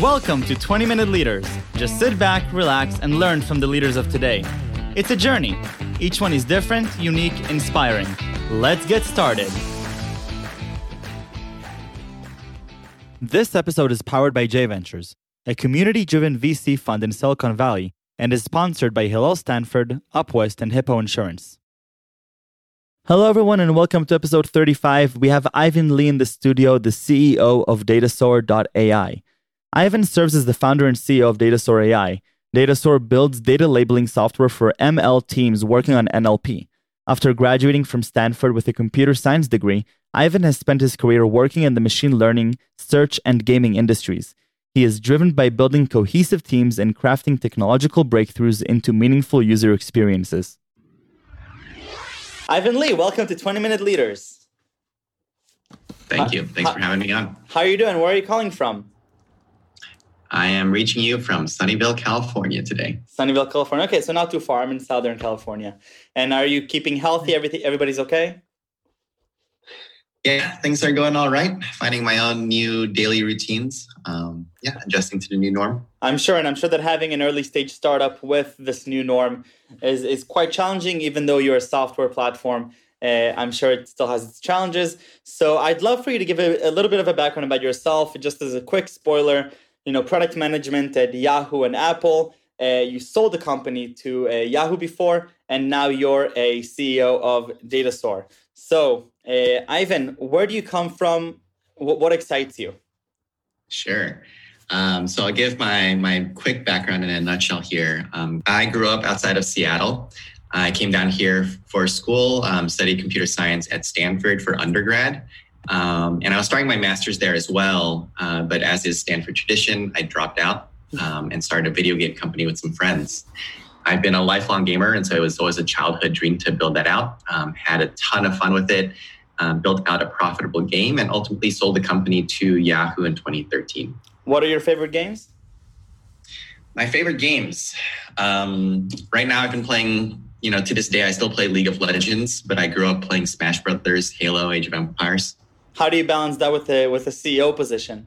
Welcome to 20 Minute Leaders. Just sit back, relax, and learn from the leaders of today. It's a journey. Each one is different, unique, inspiring. Let's get started. This episode is powered by J Ventures, a community driven VC fund in Silicon Valley, and is sponsored by Hillel Stanford, Upwest, and Hippo Insurance. Hello, everyone, and welcome to episode 35. We have Ivan Lee in the studio, the CEO of Datasaur.ai. Ivan serves as the founder and CEO of Datasaur AI. Datasaur builds data labeling software for ML teams working on NLP. After graduating from Stanford with a computer science degree, Ivan has spent his career working in the machine learning, search, and gaming industries. He is driven by building cohesive teams and crafting technological breakthroughs into meaningful user experiences. Ivan Lee, welcome to 20 Minute Leaders. Thank you. Thanks for having me on. How are you doing? Where are you calling from? I am reaching you from Sunnyvale, California today. Sunnyvale, California. Okay, so not too far. I'm in Southern California. And are you keeping healthy? Everything everybody's okay? Yeah, things are going all right. Finding my own new daily routines. Um, yeah, adjusting to the new norm. I'm sure, and I'm sure that having an early stage startup with this new norm is, is quite challenging, even though you're a software platform. Uh, I'm sure it still has its challenges. So I'd love for you to give a, a little bit of a background about yourself, just as a quick spoiler you know, product management at Yahoo and Apple. Uh, you sold the company to uh, Yahoo before, and now you're a CEO of Datasaur. So, uh, Ivan, where do you come from? What, what excites you? Sure. Um, so I'll give my my quick background in a nutshell here. Um, I grew up outside of Seattle. I came down here for school, um, studied computer science at Stanford for undergrad, um, and I was starting my master's there as well. Uh, but as is Stanford tradition, I dropped out um, and started a video game company with some friends. I've been a lifelong gamer, and so it was always a childhood dream to build that out. Um, had a ton of fun with it, um, built out a profitable game, and ultimately sold the company to Yahoo in 2013. What are your favorite games? My favorite games. Um, right now, I've been playing you know, to this day, I still play League of Legends, but I grew up playing Smash Brothers, Halo, Age of Empires. How do you balance that with the with a CEO position?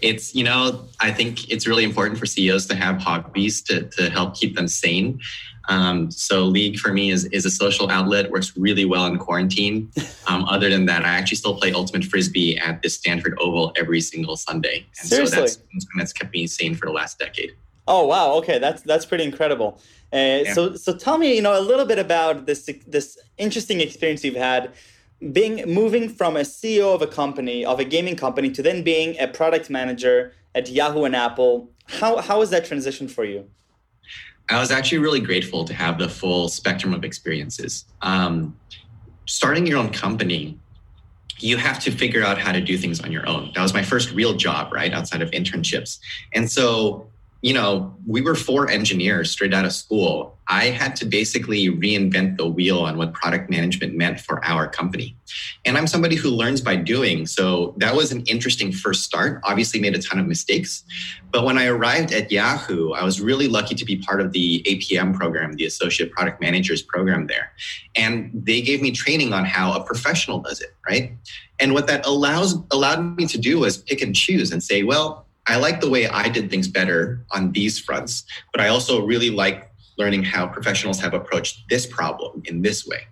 It's you know I think it's really important for CEOs to have hobbies to to help keep them sane. Um, so League for me is is a social outlet, works really well in quarantine. Um, other than that, I actually still play Ultimate Frisbee at the Stanford Oval every single Sunday, and Seriously? so that's that's kept me sane for the last decade. Oh wow, okay, that's that's pretty incredible. Uh, yeah. So so tell me, you know, a little bit about this this interesting experience you've had being moving from a CEO of a company, of a gaming company, to then being a product manager at Yahoo and Apple, how how was that transition for you? I was actually really grateful to have the full spectrum of experiences. Um, starting your own company, you have to figure out how to do things on your own. That was my first real job, right, outside of internships. And so you know, we were four engineers straight out of school. I had to basically reinvent the wheel on what product management meant for our company. And I'm somebody who learns by doing. So that was an interesting first start. Obviously, made a ton of mistakes. But when I arrived at Yahoo, I was really lucky to be part of the APM program, the Associate Product Managers program there. And they gave me training on how a professional does it, right? And what that allows allowed me to do was pick and choose and say, well, I like the way I did things better on these fronts, but I also really like learning how professionals have approached this problem in this way.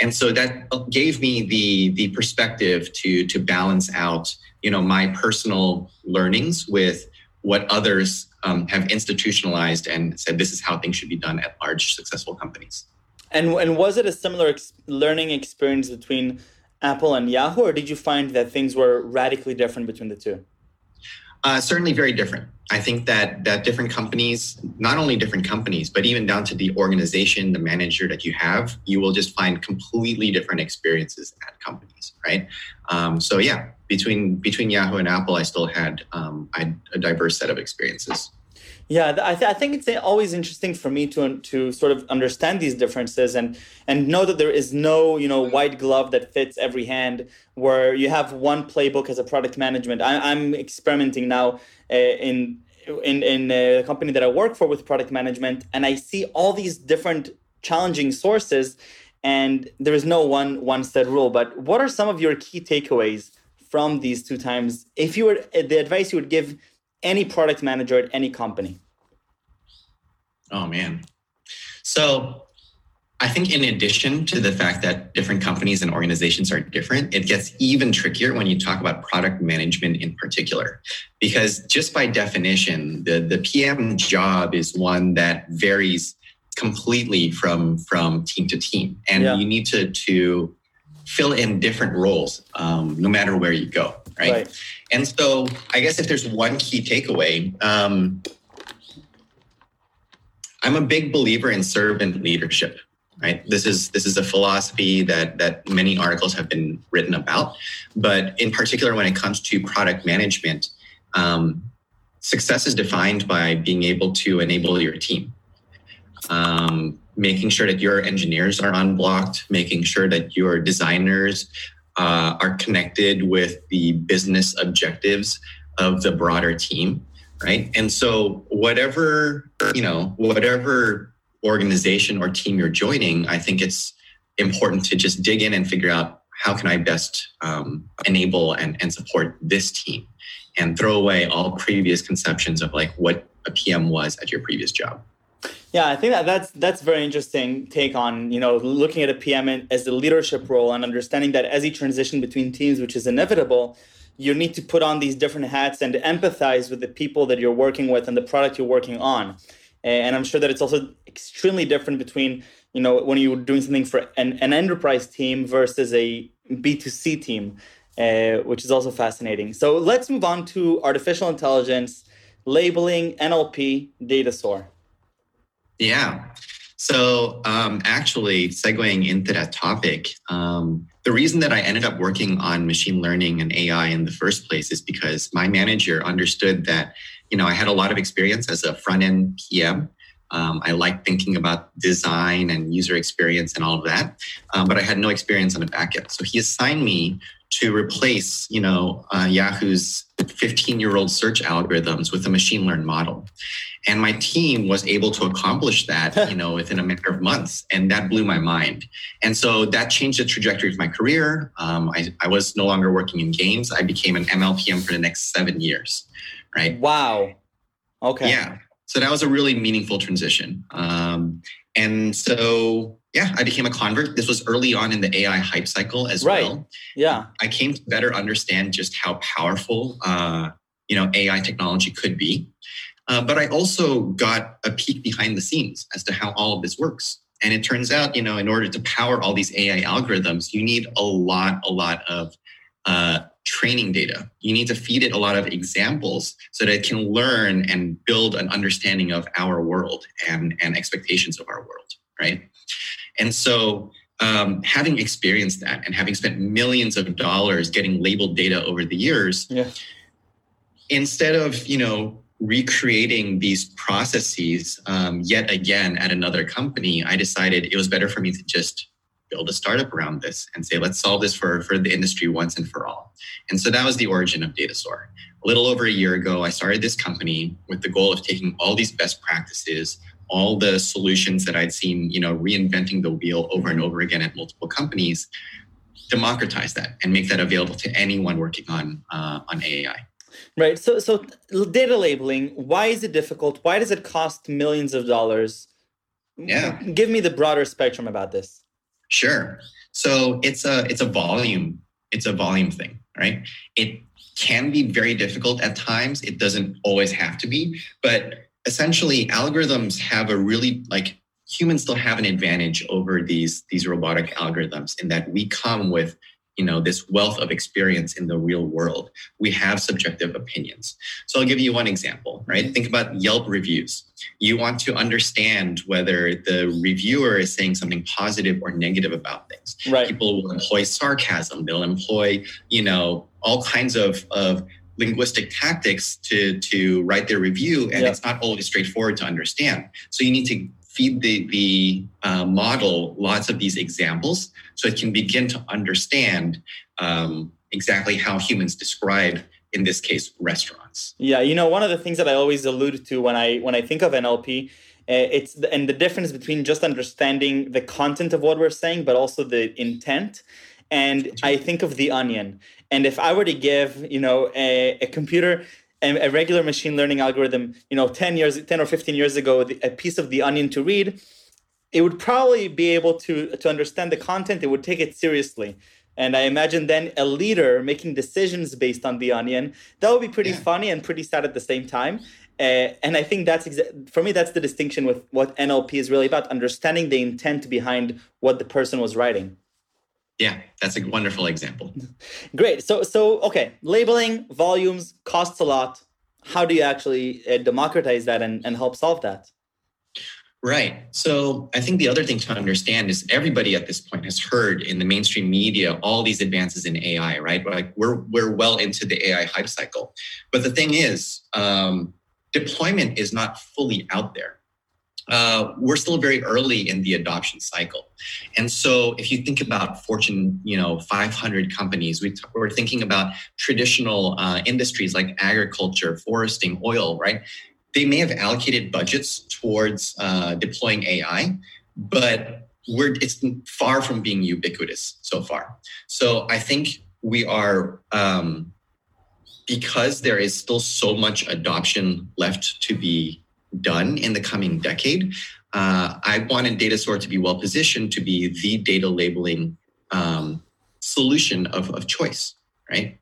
And so that gave me the the perspective to to balance out, you know, my personal learnings with what others um, have institutionalized and said this is how things should be done at large successful companies. And and was it a similar ex- learning experience between Apple and Yahoo, or did you find that things were radically different between the two? Uh, certainly very different. I think that that different companies, not only different companies, but even down to the organization, the manager that you have, you will just find completely different experiences at companies, right? Um, so yeah, between between Yahoo and Apple, I still had um, I, a diverse set of experiences. Yeah, I, th- I think it's always interesting for me to to sort of understand these differences and and know that there is no you know white glove that fits every hand. Where you have one playbook as a product management. I, am experimenting now uh, in in in a company that I work for with product management, and I see all these different challenging sources, and there is no one one set rule. But what are some of your key takeaways from these two times? If you were the advice you would give any product manager at any company? Oh man. So I think in addition to the fact that different companies and organizations are different, it gets even trickier when you talk about product management in particular. Because just by definition, the, the PM job is one that varies completely from from team to team. And yeah. you need to to fill in different roles um, no matter where you go. Right? right? And so I guess if there's one key takeaway, um, I'm a big believer in servant leadership right this is this is a philosophy that that many articles have been written about but in particular when it comes to product management um, success is defined by being able to enable your team um, making sure that your engineers are unblocked making sure that your designers uh, are connected with the business objectives of the broader team right and so whatever you know whatever organization or team you're joining, I think it's important to just dig in and figure out how can I best um, enable and, and support this team and throw away all previous conceptions of like what a PM was at your previous job. Yeah, I think that that's that's very interesting take on you know looking at a PM as the leadership role and understanding that as you transition between teams, which is inevitable, you need to put on these different hats and empathize with the people that you're working with and the product you're working on. And i'm sure that it's also extremely different between you know when you're doing something for an, an enterprise team versus a b2c team uh, which is also fascinating. So let's move on to artificial intelligence labeling nlp Datasaur yeah so um, actually segueing into that topic um, the reason that i ended up working on machine learning and ai in the first place is because my manager understood that you know, I had a lot of experience as a front end PM. Um, I like thinking about design and user experience and all of that, um, but I had no experience on the back end. So he assigned me to replace, you know, uh, Yahoo's 15-year-old search algorithms with a machine learned model, and my team was able to accomplish that, you know, within a matter of months, and that blew my mind. And so that changed the trajectory of my career. Um, I, I was no longer working in games. I became an MLPM for the next seven years right? Wow. Okay. Yeah. So that was a really meaningful transition. Um, and so, yeah, I became a convert. This was early on in the AI hype cycle as right. well. Yeah. I came to better understand just how powerful, uh, you know, AI technology could be. Uh, but I also got a peek behind the scenes as to how all of this works. And it turns out, you know, in order to power all these AI algorithms, you need a lot, a lot of uh, training data. You need to feed it a lot of examples so that it can learn and build an understanding of our world and, and expectations of our world, right? And so um, having experienced that and having spent millions of dollars getting labeled data over the years, yeah. instead of, you know, recreating these processes um, yet again at another company, I decided it was better for me to just build a startup around this and say, let's solve this for, for the industry once and for all. And so that was the origin of Datasaur. A little over a year ago, I started this company with the goal of taking all these best practices, all the solutions that I'd seen, you know, reinventing the wheel over and over again at multiple companies, democratize that and make that available to anyone working on uh, on AI. Right. So, so data labeling. Why is it difficult? Why does it cost millions of dollars? Yeah. Give me the broader spectrum about this. Sure. So it's a it's a volume it's a volume thing, right? It can be very difficult at times. It doesn't always have to be, but essentially algorithms have a really like humans still have an advantage over these these robotic algorithms in that we come with you know this wealth of experience in the real world. We have subjective opinions. So i'll give you one example right? Think about yelp reviews. You want to understand whether the reviewer is saying something positive or negative about things. Right. People will employ sarcasm. They'll employ you know all kinds of of linguistic tactics to to write their review and it's not always straightforward to understand. So you need to feed the, the uh, model lots of these examples so it can begin to understand um, exactly how humans describe in this case restaurants. Yeah you know one of the things that i always allude to when i when i think of nlp uh, it's the, and the difference between just understanding the content of what we're saying but also the intent. And i think of the onion and if i were to give you know a, a computer a, a regular machine learning algorithm, you know, 10 years, 10 or 15 years ago, a piece of the onion to read, it would probably be able to to understand the content. It would take it seriously. And I imagine then a leader making decisions based on the onion, that would be pretty yeah. funny and pretty sad at the same time. Uh, and I think that's exa- for me, that's the distinction with what NLP is really about understanding the intent behind what the person was writing. Yeah, that's a wonderful example. Great. So, so okay, labeling volumes costs a lot. How do you actually uh, democratize that and, and help solve that? Right. So I think the other thing to understand is everybody at this point has heard in the mainstream media all these advances in AI, right? Like we're we're well into the AI hype cycle, but the thing is, um, deployment is not fully out there uh, we're still very early in the adoption cycle. And so if you think about Fortune, you know, 500 companies, we t- we're thinking about traditional uh, industries like agriculture, foresting, oil, right? They may have allocated budgets towards uh, deploying AI, but we're it's far from being ubiquitous so far. So I think we are um, because there is still so much adoption left to be done in the coming decade, uh, I wanted Datasaur to be well positioned to be the data labeling um, solution of, of choice, right?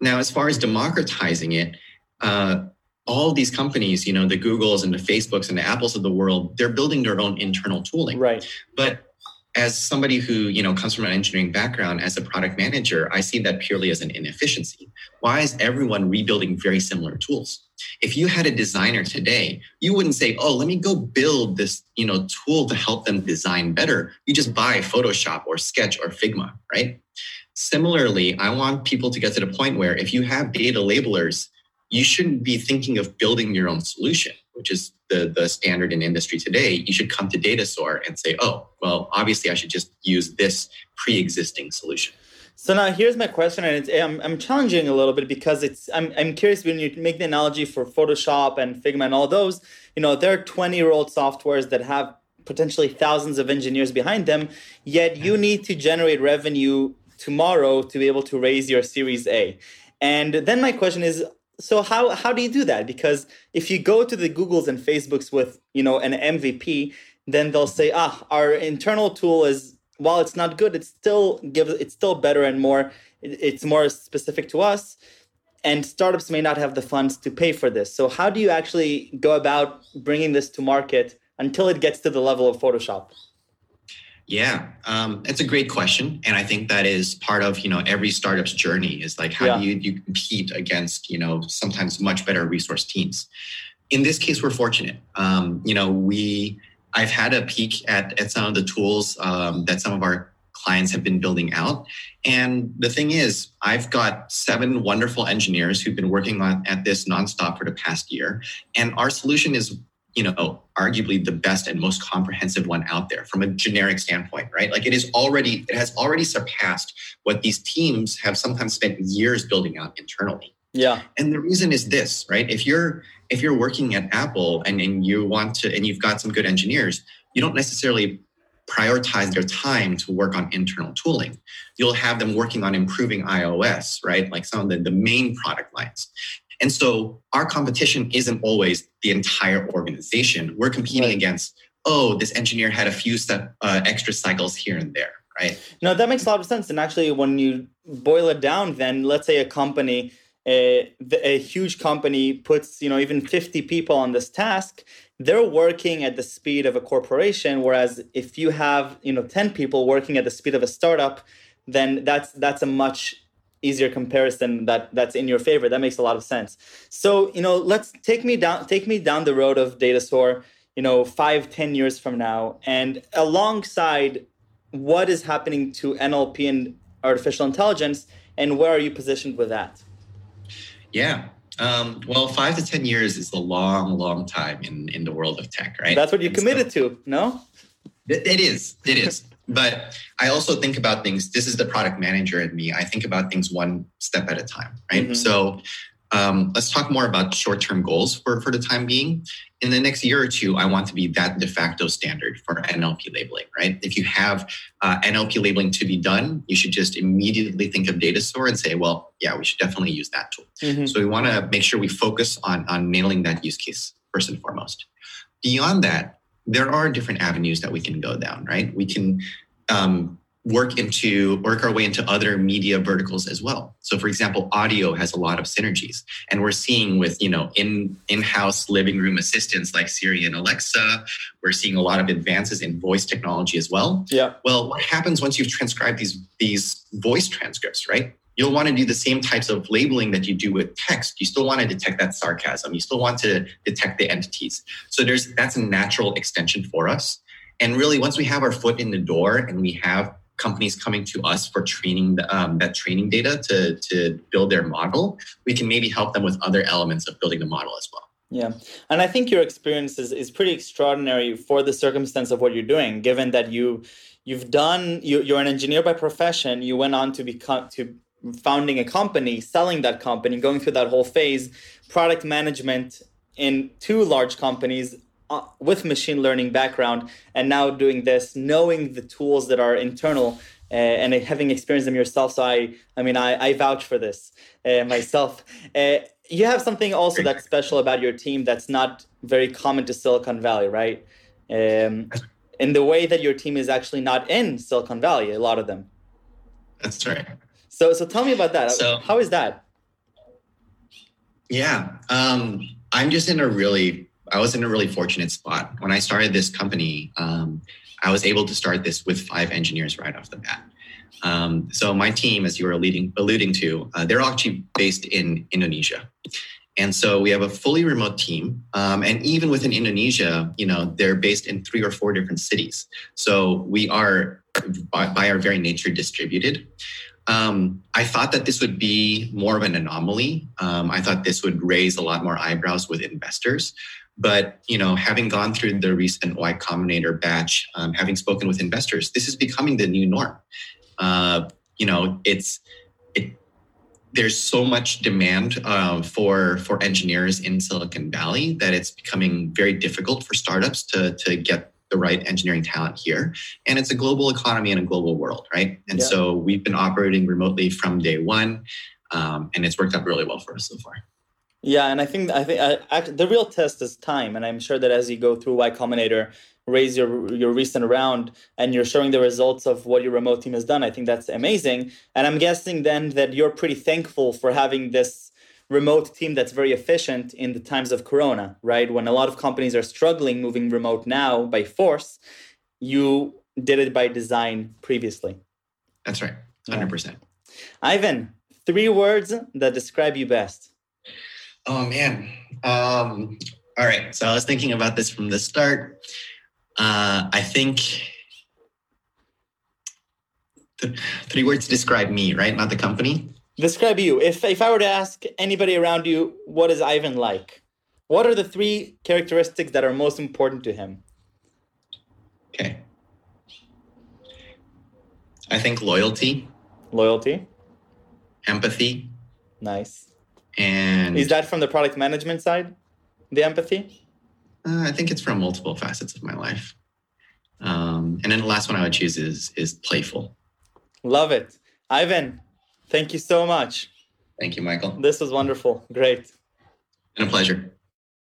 Now, as far as democratizing it, uh, all these companies, you know, the Googles and the Facebooks and the Apples of the world, they're building their own internal tooling. Right. But as somebody who you know comes from an engineering background as a product manager i see that purely as an inefficiency. Why is everyone rebuilding very similar tools? If you had a designer today you wouldn't say oh let me go build this you know tool to help them design better. You just buy photoshop or sketch or figma right? Similarly i want people to get to the point where if you have data labelers you shouldn't be thinking of building your own solution which is the, the standard in industry today, you should come to Datasaur and say, oh, well, obviously I should just use this pre-existing solution. So now here's my question, and I'm, I'm challenging a little bit because it's I'm, I'm curious when you make the analogy for Photoshop and Figma and all those, you know, there are 20 year old softwares that have potentially thousands of engineers behind them, yet you mm-hmm. need to generate revenue tomorrow to be able to raise your Series A. And then my question is, so how how do you do that? Because if you go to the googles and facebooks with you know an mvp then they'll say ah our internal tool is while it's not good it still gives it's still better and more it's more specific to us and startups may not have the funds to pay for this. So how do you actually go about bringing this to market until it gets to the level of photoshop yeah, um, it's a great question, and I think that is part of you know every startup's journey is like how yeah. do you you compete against you know sometimes much better resource teams. In this case, we're fortunate. Um, you know, we I've had a peek at at some of the tools um, that some of our clients have been building out, and the thing is, I've got seven wonderful engineers who've been working on at this nonstop for the past year, and our solution is you know, arguably the best and most comprehensive one out there from a generic standpoint, right? Like it is already, it has already surpassed what these teams have sometimes spent years building out internally. Yeah. And the reason is this, right? If you're if you're working at Apple and, and you want to and you've got some good engineers, you don't necessarily prioritize their time to work on internal tooling. You'll have them working on improving iOS, right? Like some of the, the main product lines. And so our competition isn't always the entire organization. We're competing right. against, oh, this engineer had a few step, uh, extra cycles here and there, right? No, that makes a lot of sense. And actually, when you boil it down, then let's say a company, a, a huge company puts, you know, even 50 people on this task, they're working at the speed of a corporation. Whereas if you have, you know, 10 people working at the speed of a startup, then that's that's a much easier comparison that that's in your favor. That makes a lot of sense. So you know let's take me down take me down the road of Datasaur you know five ten years from now. And alongside what is happening to nlp and artificial intelligence and where are you positioned with that? Yeah. Um, well five to ten years is a long long time in in the world of tech right? That's what you committed so, to no? It, it is. It is but I also think about things. This is the product manager in me. I think about things one step at a time, right? Mm-hmm. So um, let's talk more about short-term goals for, for the time being. In the next year or two, I want to be that de facto standard for NLP labeling, right? If you have uh, NLP labeling to be done, you should just immediately think of Datasaur and say, well, yeah, we should definitely use that tool. Mm-hmm. So we want to make sure we focus on, on nailing that use case first and foremost. Beyond that, there are different avenues that we can go down, right? We can um, work into work our way into other media verticals as well. So for example audio has a lot of synergies and we're seeing with you know in in-house living room assistants like siri and alexa we're seeing a lot of advances in voice technology as well. Yeah. Well what happens once you've transcribed these these voice transcripts right you'll want to do the same types of labeling that you do with text. You still want to detect that sarcasm. You still want to detect the entities. So there's that's a natural extension for us. And really once we have our foot in the door and we have companies coming to us for training um, that training data to, to build their model, we can maybe help them with other elements of building the model as well. Yeah. And I think your experience is, is pretty extraordinary for the circumstance of what you're doing, given that you you've done you, you're an engineer by profession, you went on to become to founding a company, selling that company, going through that whole phase, product management in two large companies uh, with machine learning background and now doing this, knowing the tools that are internal uh, and having experienced them yourself. So I, I mean, I, I vouch for this uh, myself. Uh, you have something also that's special about your team that's not very common to Silicon Valley, right? Um, in the way that your team is actually not in Silicon Valley, a lot of them. That's right. So, so tell me about that. So, How is that? Yeah, um, I'm just in a really I was in a really fortunate spot. When I started this company, um, I was able to start this with five engineers right off the bat. Um, so my team, as you were alluding, alluding to, uh, they're actually based in Indonesia. And so we have a fully remote team. Um, and even within Indonesia, you know, they're based in three or four different cities. So we are, by, by our very nature, distributed. Um, I thought that this would be more of an anomaly. Um, I thought this would raise a lot more eyebrows with investors. But you know, having gone through the recent Y Combinator batch, um, having spoken with investors, this is becoming the new norm. Uh, you know, it's it. There's so much demand uh, for for engineers in Silicon Valley that it's becoming very difficult for startups to to get the right engineering talent here. And it's a global economy and a global world, right? And yeah. so we've been operating remotely from day one, um, and it's worked out really well for us so far. Yeah, and I think I think I, the real test is time, and I'm sure that as you go through Y Combinator, raise your your recent round, and you're showing the results of what your remote team has done. I think that's amazing, and I'm guessing then that you're pretty thankful for having this remote team that's very efficient in the times of Corona, right? When a lot of companies are struggling moving remote now by force, you did it by design previously. That's right, hundred yeah. percent. Ivan, three words that describe you best. Oh man. Um, all right. So I was thinking about this from the start. Uh, I think the three words describe me, right? Not the company. Describe you. If if I were to ask anybody around you, what is Ivan like? What are the three characteristics that are most important to him? Okay. I think loyalty. Loyalty. Empathy. Nice. And is that from the product management side, the empathy? Uh, I think it's from multiple facets of my life. Um, and then the last one I would choose is is playful. Love it, Ivan. Thank you so much. Thank you, Michael. This was wonderful. Great. And a pleasure.